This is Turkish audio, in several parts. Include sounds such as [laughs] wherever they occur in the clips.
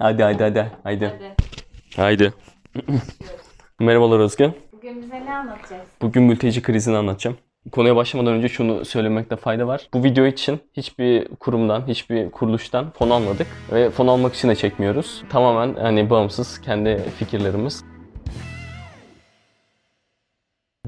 Hadi hadi hadi. Haydi. Hadi. Haydi. [laughs] Merhabalar Özgün. Bugün bize ne anlatacaksın? Bugün mülteci krizini anlatacağım. Konuya başlamadan önce şunu söylemekte fayda var. Bu video için hiçbir kurumdan, hiçbir kuruluştan fon almadık ve fon almak için de çekmiyoruz. Tamamen hani bağımsız kendi fikirlerimiz.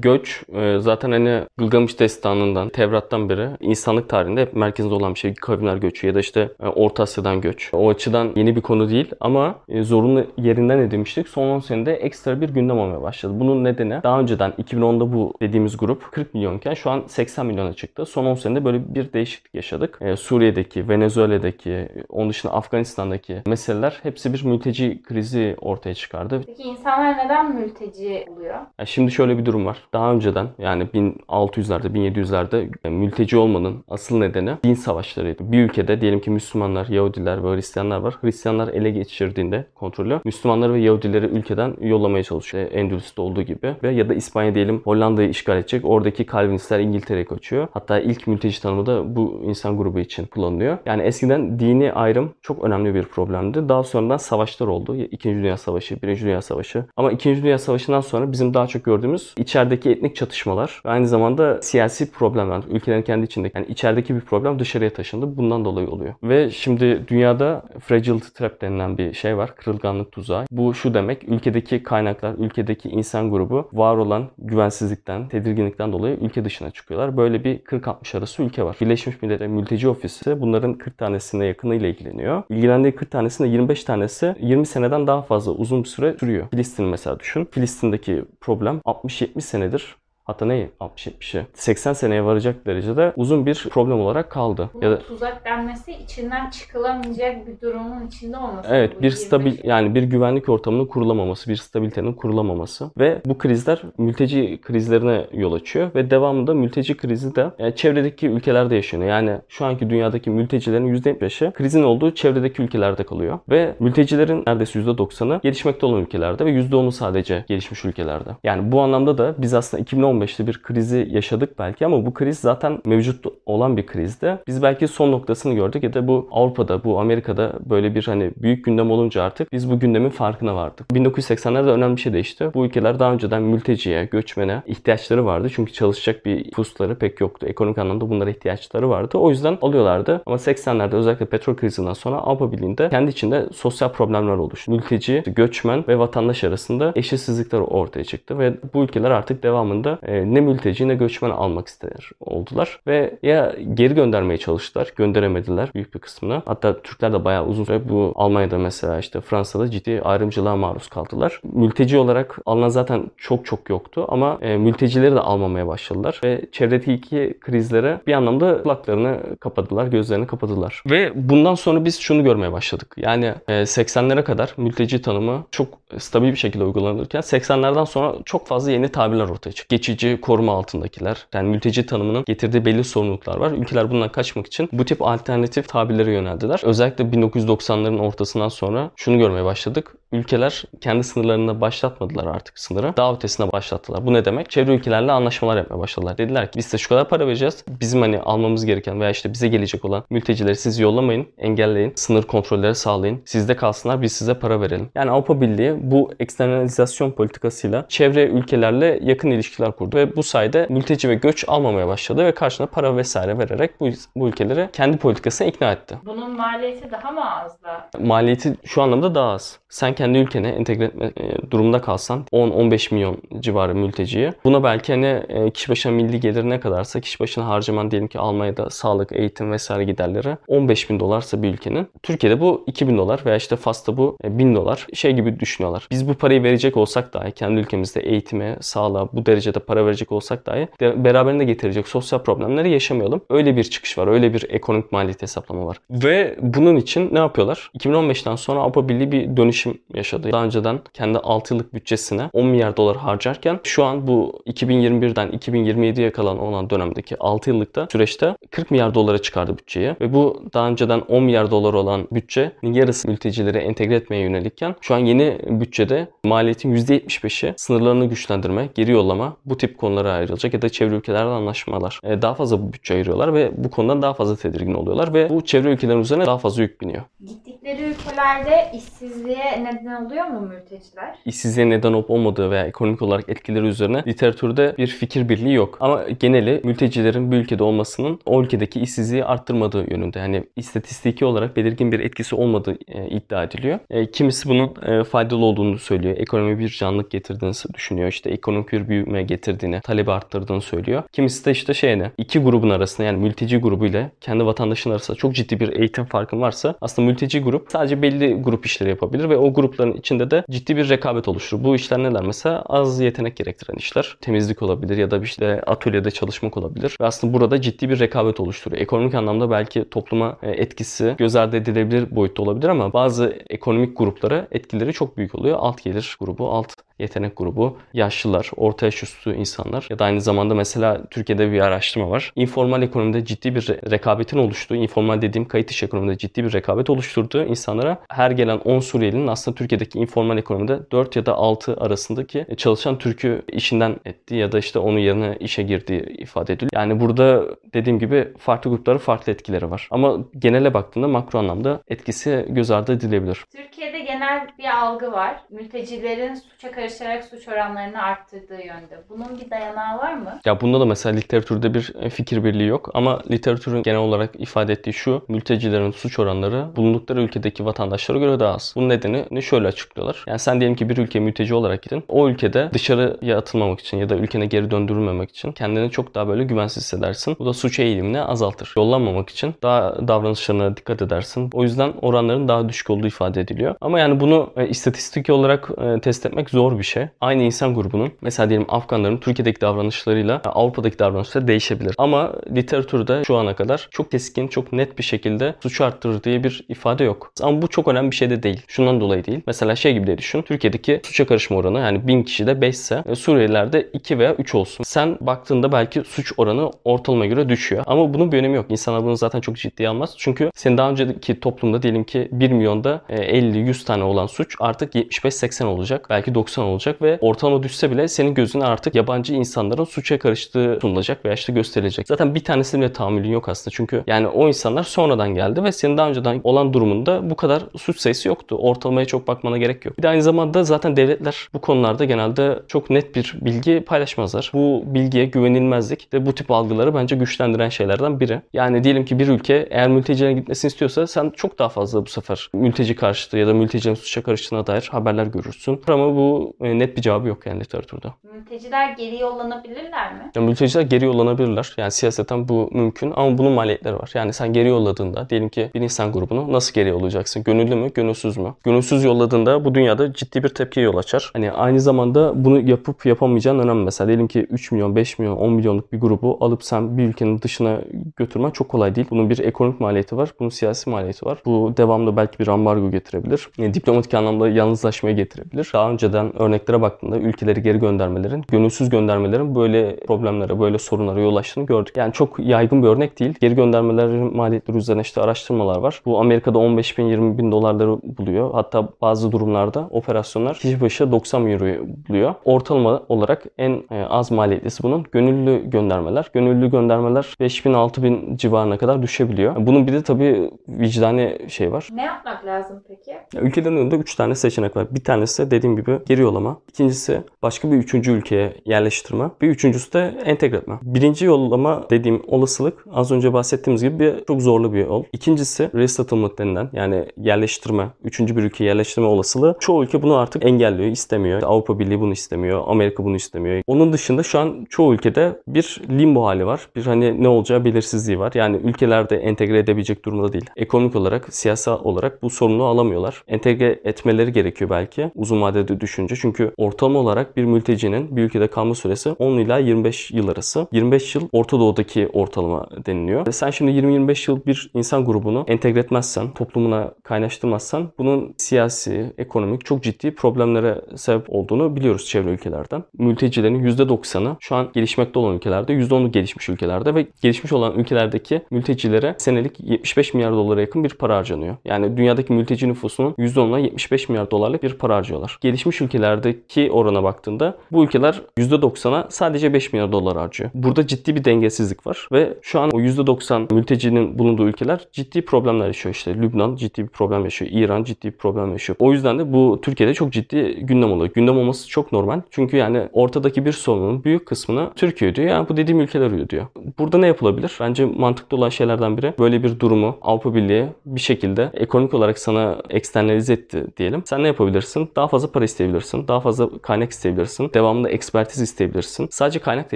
Göç e, zaten hani Gılgamış Destanı'ndan, Tevrat'tan beri insanlık tarihinde hep merkezinde olan bir şey. Kavimler göçü ya da işte e, Orta Asya'dan göç. O açıdan yeni bir konu değil ama e, zorunlu yerinden edinmiştik. Son 10 senede ekstra bir gündem olmaya başladı. Bunun nedeni daha önceden 2010'da bu dediğimiz grup 40 milyonken şu an 80 milyona çıktı. Son 10 senede böyle bir değişiklik yaşadık. Suriye'deki, Venezuela'daki, onun dışında Afganistan'daki meseleler hepsi bir mülteci krizi ortaya çıkardı. Peki insanlar neden mülteci oluyor? Ya şimdi şöyle bir durum var. Daha önceden yani 1600'lerde, 1700'lerde e, mülteci olmanın asıl nedeni din savaşlarıydı. Bir ülkede diyelim ki Müslümanlar, Yahudiler ve Hristiyanlar var. Hristiyanlar ele geçirdiğinde kontrolü Müslümanları ve Yahudileri ülkeden yollamaya çalışıyor. E, Endülüs'te olduğu gibi. Ve ya da İspanya diyelim Hollanda'yı işgal edecek. Oradaki Calvinistler İngiltere'ye kaçıyor. Hatta ilk mülteci tanımı da bu insan grubu için kullanılıyor. Yani eskiden dini ayrım çok önemli bir problemdi. Daha sonradan savaşlar oldu. İkinci Dünya Savaşı, Birinci Dünya Savaşı. Ama İkinci Dünya Savaşı'ndan sonra bizim daha çok gördüğümüz içerideki etnik çatışmalar ve aynı zamanda siyasi problemler. Ülkelerin kendi içindeki yani içerideki bir problem dışarıya taşındı. Bundan dolayı oluyor. Ve şimdi dünyada fragility trap denilen bir şey var. Kırılganlık tuzağı. Bu şu demek. Ülkedeki kaynaklar, ülkedeki insan grubu var olan güvensizlikten, tedirginlikten dolayı ülke dışına çıkıyorlar. Böyle bir 40-60 arası ülke var. Birleşmiş Milletler Mülteci Ofisi bunların 40 tanesine yakınıyla ilgileniyor. İlgilendiği 40 tanesinde 25 tanesi 20 seneden daha fazla uzun bir süre sürüyor. Filistin mesela düşün. Filistin'deki problem 60-70 senedir nedir? Hatta ne 60-70'i 80 seneye varacak derecede uzun bir problem olarak kaldı. Buna Ya da tuzak denmesi içinden çıkılamayacak bir durumun içinde olması. Evet bu bir 25 stabil yani bir güvenlik ortamının kurulamaması, bir stabilitenin kurulamaması ve bu krizler mülteci krizlerine yol açıyor ve devamında mülteci krizi de e, çevredeki ülkelerde yaşanıyor. Yani şu anki dünyadaki mültecilerin %75'i krizin olduğu çevredeki ülkelerde kalıyor ve mültecilerin neredeyse %90'ı gelişmekte olan ülkelerde ve %10'u sadece gelişmiş ülkelerde. Yani bu anlamda da biz aslında 2015'te bir krizi yaşadık belki ama bu kriz zaten mevcut olan bir krizdi. Biz belki son noktasını gördük ya da bu Avrupa'da, bu Amerika'da böyle bir hani büyük gündem olunca artık biz bu gündemin farkına vardık. 1980'lerde önemli bir şey değişti. Bu ülkeler daha önceden mülteciye, göçmene ihtiyaçları vardı. Çünkü çalışacak bir pusları pek yoktu. Ekonomik anlamda bunlara ihtiyaçları vardı. O yüzden alıyorlardı. Ama 80'lerde özellikle petrol krizinden sonra Avrupa Birliği'nde kendi içinde sosyal problemler oluştu. Mülteci, göçmen ve vatandaş arasında eşitsizlikler ortaya çıktı ve bu ülkeler artık devamında e, ne mülteci ne göçmen almak ister oldular ve ya geri göndermeye çalıştılar. Gönderemediler büyük bir kısmını. Hatta Türkler de bayağı uzun süre bu Almanya'da mesela işte Fransa'da ciddi ayrımcılığa maruz kaldılar. Mülteci olarak alınan zaten çok çok yoktu ama e, mültecileri de almamaya başladılar ve çevredeki krizlere bir anlamda kulaklarını kapadılar, gözlerini kapadılar. Ve bundan sonra biz şunu görmeye başladık. Yani e, 80'lere kadar mülteci tanımı çok stabil bir şekilde uygulanırken 80'lerden sonra çok fazla yeni tabirler ortaya çıktı. Geçici koruma altındakiler. Yani mülteci tanımının getirdiği belli sorumluluklar var. Ülkeler bundan kaçmak için bu tip alternatif tabirlere yöneldiler. Özellikle 1990'ların ortasından sonra şunu görmeye başladık. Ülkeler kendi sınırlarında başlatmadılar artık sınırı. Daha ötesine başlattılar. Bu ne demek? Çevre ülkelerle anlaşmalar yapmaya başladılar. Dediler ki biz size şu kadar para vereceğiz. Bizim hani almamız gereken veya işte bize gelecek olan mültecileri siz yollamayın, engelleyin. Sınır kontrolleri sağlayın. Sizde kalsınlar biz size para verelim. Yani Avrupa Birliği bu eksternalizasyon politikasıyla çevre ülkelerle yakın ilişkiler kurdu ve bu sayede mülteci ve göç almamaya başladı ve karşına para vesaire vererek bu, bu ülkeleri kendi politikasına ikna etti. Bunun maliyeti daha mı az da? Maliyeti şu anlamda daha az. Sen kendi ülkene entegre etme e, durumunda kalsan 10-15 milyon civarı mülteciyi. Buna belki hani e, kişi başına milli gelir ne kadarsa kişi başına harcaman diyelim ki Almanya'da sağlık, eğitim vesaire giderleri 15 bin dolarsa bir ülkenin. Türkiye'de bu 2000 dolar veya işte Fas'ta bu e, 1000 dolar şey gibi düşünüyorlar. Biz bu parayı verecek olsak dahi kendi ülkemizde eğitime, sağlığa bu derecede para verecek olsak dahi de, beraberinde getirecek sosyal problemleri yaşamayalım. Öyle bir çıkış var. Öyle bir ekonomik maliyet hesaplama var. Ve bunun için ne yapıyorlar? 2015'ten sonra Avrupa Birliği bir dönüşüm yaşadı. Daha önceden kendi 6 yıllık bütçesine 10 milyar dolar harcarken şu an bu 2021'den 2027'ye kalan olan dönemdeki 6 yıllıkta süreçte 40 milyar dolara çıkardı bütçeyi. Ve bu daha önceden 10 milyar dolar olan bütçenin yarısı mültecileri entegre etmeye yönelikken şu an yeni bütçede maliyetin %75'i sınırlarını güçlendirme, geri yollama bu tip konulara ayrılacak ya da çevre ülkelerle anlaşmalar. E, daha fazla bütçe ayırıyorlar ve bu konudan daha fazla tedirgin oluyorlar ve bu çevre ülkelerin üzerine daha fazla yük biniyor. Gittikleri ülkelerde işsizliğe neden oluyor mu mülteciler? işsizliğe neden olup olmadığı veya ekonomik olarak etkileri üzerine literatürde bir fikir birliği yok. Ama geneli mültecilerin bir ülkede olmasının o ülkedeki işsizliği arttırmadığı yönünde. Yani istatistiki olarak belirgin bir etkisi olmadığı e, iddia ediliyor. E, kimisi bunun e, faydalı olduğunu söylüyor. Ekonomi bir canlılık getirdiğini düşünüyor. İşte ekonomik bir büyüme getirdiğini, talebi arttırdığını söylüyor. Kimisi de işte şeyine iki grubun arasında yani mülteci grubu ile kendi vatandaşın arasında çok ciddi bir eğitim farkı varsa aslında mülteci grup sadece belli grup işleri yapabilir ve o grupların içinde de ciddi bir rekabet oluşturur. Bu işler neler mesela? Az yetenek gerektiren işler. Temizlik olabilir ya da işte atölyede çalışmak olabilir. Ve aslında burada ciddi bir rekabet oluşturuyor. Ekonomik anlamda belki topluma e, etkisi göz ardı edilebilir boyutta olabilir ama bazı ekonomik gruplara etkileri çok büyük oluyor. Alt gelir grubu, alt yetenek grubu, yaşlılar, orta yaş üstü insanlar ya da aynı zamanda mesela Türkiye'de bir araştırma var. İnformal ekonomide ciddi bir re- rekabetin oluştuğu, informal dediğim kayıt iş ekonomide ciddi bir rekabet oluşturduğu insanlara her gelen 10 Suriyelinin aslında Türkiye'deki informal ekonomide 4 ya da 6 arasındaki çalışan Türk'ü işinden ettiği ya da işte onun yerine işe girdiği ifade ediliyor. Yani burada dediğim gibi farklı gruplara farklı etkileri var. Ama genele baktığında makro anlamda etkisi göz ardı edilebilir. Türkiye'de genel bir algı var. Mültecilerin suça karışarak suç oranlarını arttırdığı yönde. Bunun bir dayanağı var mı? Ya bunda da mesela literatürde bir e, fikir birliği yok ama literatürün genel olarak ifade ettiği şu mültecilerin suç oranları bulundukları ülkedeki vatandaşlara göre daha az. Bunun nedeni ne şöyle açıklıyorlar. Yani sen diyelim ki bir ülkeye mülteci olarak gittin. O ülkede dışarıya atılmamak için ya da ülkene geri döndürülmemek için kendini çok daha böyle güvensiz hissedersin. Bu da suç eğilimini azaltır. Yollanmamak için daha davranışlarına dikkat edersin. O yüzden oranların daha düşük olduğu ifade ediliyor. Ama yani bunu e, istatistik olarak e, test etmek zor bir şey. Aynı insan grubunun mesela diyelim Afganların Türkiye'deki davranışlarıyla e, Avrupa'daki davranışları değişebilir. Ama literatürde şu ana kadar çok keskin, çok net bir şekilde suç arttırır diye bir ifade yok. Ama bu çok önemli bir şey de değil. Şundan dolayı değil. Mesela şey gibi de düşün. Türkiye'deki suça karışma oranı yani 1000 kişide 5 ise e, Suriyelilerde 2 veya 3 olsun. Sen baktığında belki suç oranı ortalama göre düşüyor. Ama bunun bir önemi yok. İnsanlar bunu zaten çok ciddiye almaz. Çünkü senin daha önceki toplumda diyelim ki 1 milyonda 50-100 tane olan suç artık 75-80 olacak. Belki 90 olacak ve ortalama düşse bile senin gözüne artık yabancı insanların suça karıştığı sunulacak veya işte gösterilecek. Zaten bir tanesinin bile tahammülün yok aslında. Çünkü yani o insanlar sonradan geldi ve senin daha önceden olan durumunda bu kadar suç sayısı yoktu. Ortalamaya çok bakmana gerek yok. Bir de aynı zamanda zaten devletler bu konularda genelde çok net bir bilgi paylaşmazlar. Bu bilgiye güvenilmezlik ve bu tip algıları bence güçlendiren şeylerden biri. Yani diyelim ki bir ülke eğer mültecilerin gitmesini istiyorsa sen çok daha fazla bu sefer mülteci karşıtı ya da mültecilerin suça karıştığına dair haberler görürsün. Ama bu e, net bir cevabı yok yani literatürde. Mülteciler geri yollanabilirler mi? Yani mülteciler geri yollanabilirler. Yani siyaseten bu mümkün ama bunun maliyetleri var. Yani sen geri yolladığında diyelim ki bir insan grubunu nasıl geri yollayacaksın? Gönüllü mü, gönülsüz mü? Gönülsüz yolladığında bu dünyada ciddi bir tepkiye yol açar. Hani aynı zamanda bunu yapıp yapamayacağın önemli. Mesela diyelim ki 3 milyon, 5 milyon, 10 milyonluk bir grubu alıp sen bir ülkenin dışına götürmen çok kolay değil. Bunun bir ekonomik maliyeti var. Bunun siyasi maliyeti var. Bu devamlı belki bir ambargo getirebilir. Yani diplomatik anlamda yalnızlaşmaya getirebilir. Daha önceden örneklere baktığında ülkeleri geri göndermelerin, gönülsüz göndermelerin böyle problemlere, böyle sorunlara yol açtığını gördük. Yani çok yaygın bir örnek değil. Geri göndermelerin maliyetleri üzerine işte araştırmalar var. Bu Amerika'da 15 bin, 20 bin dolarları buluyor. Hatta bazı durumlarda operasyonlar kişi başı 90 bin euroyu buluyor. Ortalama olarak en e, az maliyetlisi bunun gönüllü göndermeler. Gönüllü göndermeler 5 bin, 6 bin civarına kadar düşebiliyor. Bunun bir de tabii vicdani şey var. Ne yapmak lazım peki? Ülkelerin önünde 3 tane seçenek var. Bir tanesi dediğim gibi geri yollama. İkincisi başka bir üçüncü ülkeye yerleştirme. Bir üçüncüsü de entegre etme. Birinci yollama dediğim olasılık az önce bahsettiğimiz gibi bir, çok zorlu bir yol. İkincisi resettlement denilen yani yerleştirme, üçüncü bir ülkeye yerleştirme olasılığı. Çoğu ülke bunu artık engelliyor, istemiyor. Avrupa Birliği bunu istemiyor, Amerika bunu istemiyor. Onun dışında şu an çoğu ülkede bir limbo hali var. Bir hani ne olacağı belirsizliği var. Yani ülkelerde entegre edebilecek durumda değil. Ekonomik olarak, siyasal olarak bu sorumluluğu alamıyorlar. Entegre etmeleri gerekiyor belki uzun vadede düşünce. Çünkü ortalama olarak bir mültecinin bir ülkede kalma süresi 10 ila 25 yıl arası. 25 yıl Orta Doğu'daki ortalama deniliyor. Sen şimdi 20-25 yıl bir insan grubunu entegre etmezsen, toplumuna kaynaştırmazsan bunun siyasi, ekonomik çok ciddi problemlere sebep olduğunu biliyoruz çevre ülkelerden. Mültecilerin %90'ı şu an gelişmekte olan ülkelerde, %10'u gelişmiş ülkelerde ve gelişmiş olan ülkelerdeki mültecilere senelik 75 milyar dolara yakın bir para harcanıyor. Yani dünyadaki mülteci nüfusunun %10'una 75 milyar dolarlık bir para harcıyorlar. Gelişmiş ülkelerdeki orana baktığında bu ülkeler %90'a sadece 5 milyar dolar harcıyor. Burada ciddi bir dengesizlik var ve şu an o %90 mültecinin bulunduğu ülkeler ciddi problemler yaşıyor işte. Lübnan ciddi bir problem yaşıyor. İran ciddi bir problem yaşıyor. O yüzden de bu Türkiye'de çok ciddi gündem oluyor. Gündem olması çok normal. Çünkü yani ortadaki bir sorunun büyük kısmını Türkiye ödüyor. Yani bu dediğim ülkeler ödüyor. Burada ne yapılabilir? Bence mantıklı olan şeylerden biri böyle bir durumu Avrupa Birliği bir şekilde ekonomik olarak sana eksternalize etti diyelim. Sen ne yapabilirsin? Daha fazla para isteyebilirsin. Daha fazla kaynak isteyebilirsin. Devamlı ekspertiz isteyebilirsin. Sadece kaynak da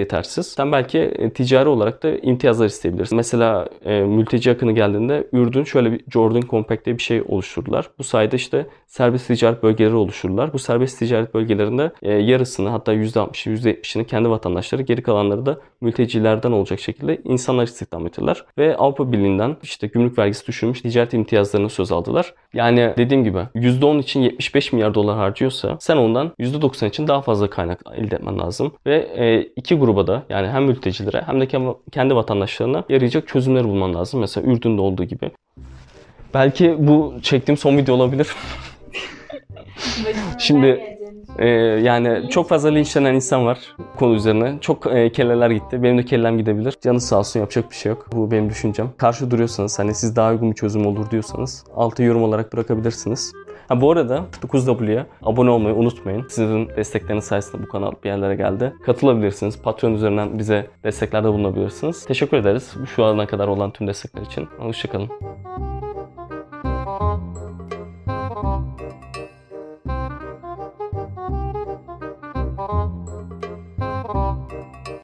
yetersiz. Sen belki e, ticari olarak da imtiyazlar isteyebilirsin. Mesela e, mülteci akını geldiğinde Ürdün şöyle bir Jordan Compact diye bir şey oluşturdular. Bu sayede işte serbest ticaret bölgeleri oluşturdular. Bu serbest ticaret bölgelerinde e, yarısını hatta %60'ı %70'ini kendi vatandaşları geri kalanları da mültecilerden olacak şekilde insanlar istihdam ettiler. Ve Avrupa Birliği'nden işte gümrük vergisi düşürmüş ticaret imtiyazlarını söz aldılar. Yani dediğim gibi %10 için 75 milyar dolar harcıyorsa sen ondan %90 için daha fazla kaynak elde etmen lazım. Ve e, iki gruba da yani hem mültecilere hem de ke- kendi vatandaşlarına yarayacak çözümler bulman lazım. Mesela Ürdün'de olduğu gibi. Belki bu çektiğim son video olabilir. [laughs] Şimdi- Ee, yani çok fazla linçlenen insan var konu üzerine. Çok e, kelleler gitti. Benim de kellem gidebilir. Canı sağ olsun yapacak bir şey yok. Bu benim düşüncem. Karşı duruyorsanız hani siz daha uygun bir çözüm olur diyorsanız altı yorum olarak bırakabilirsiniz. Ha bu arada 9W'ye abone olmayı unutmayın. Sizin destekleriniz sayesinde bu kanal bir yerlere geldi. Katılabilirsiniz. Patreon üzerinden bize desteklerde bulunabilirsiniz. Teşekkür ederiz şu ana kadar olan tüm destekler için. Hoşçakalın.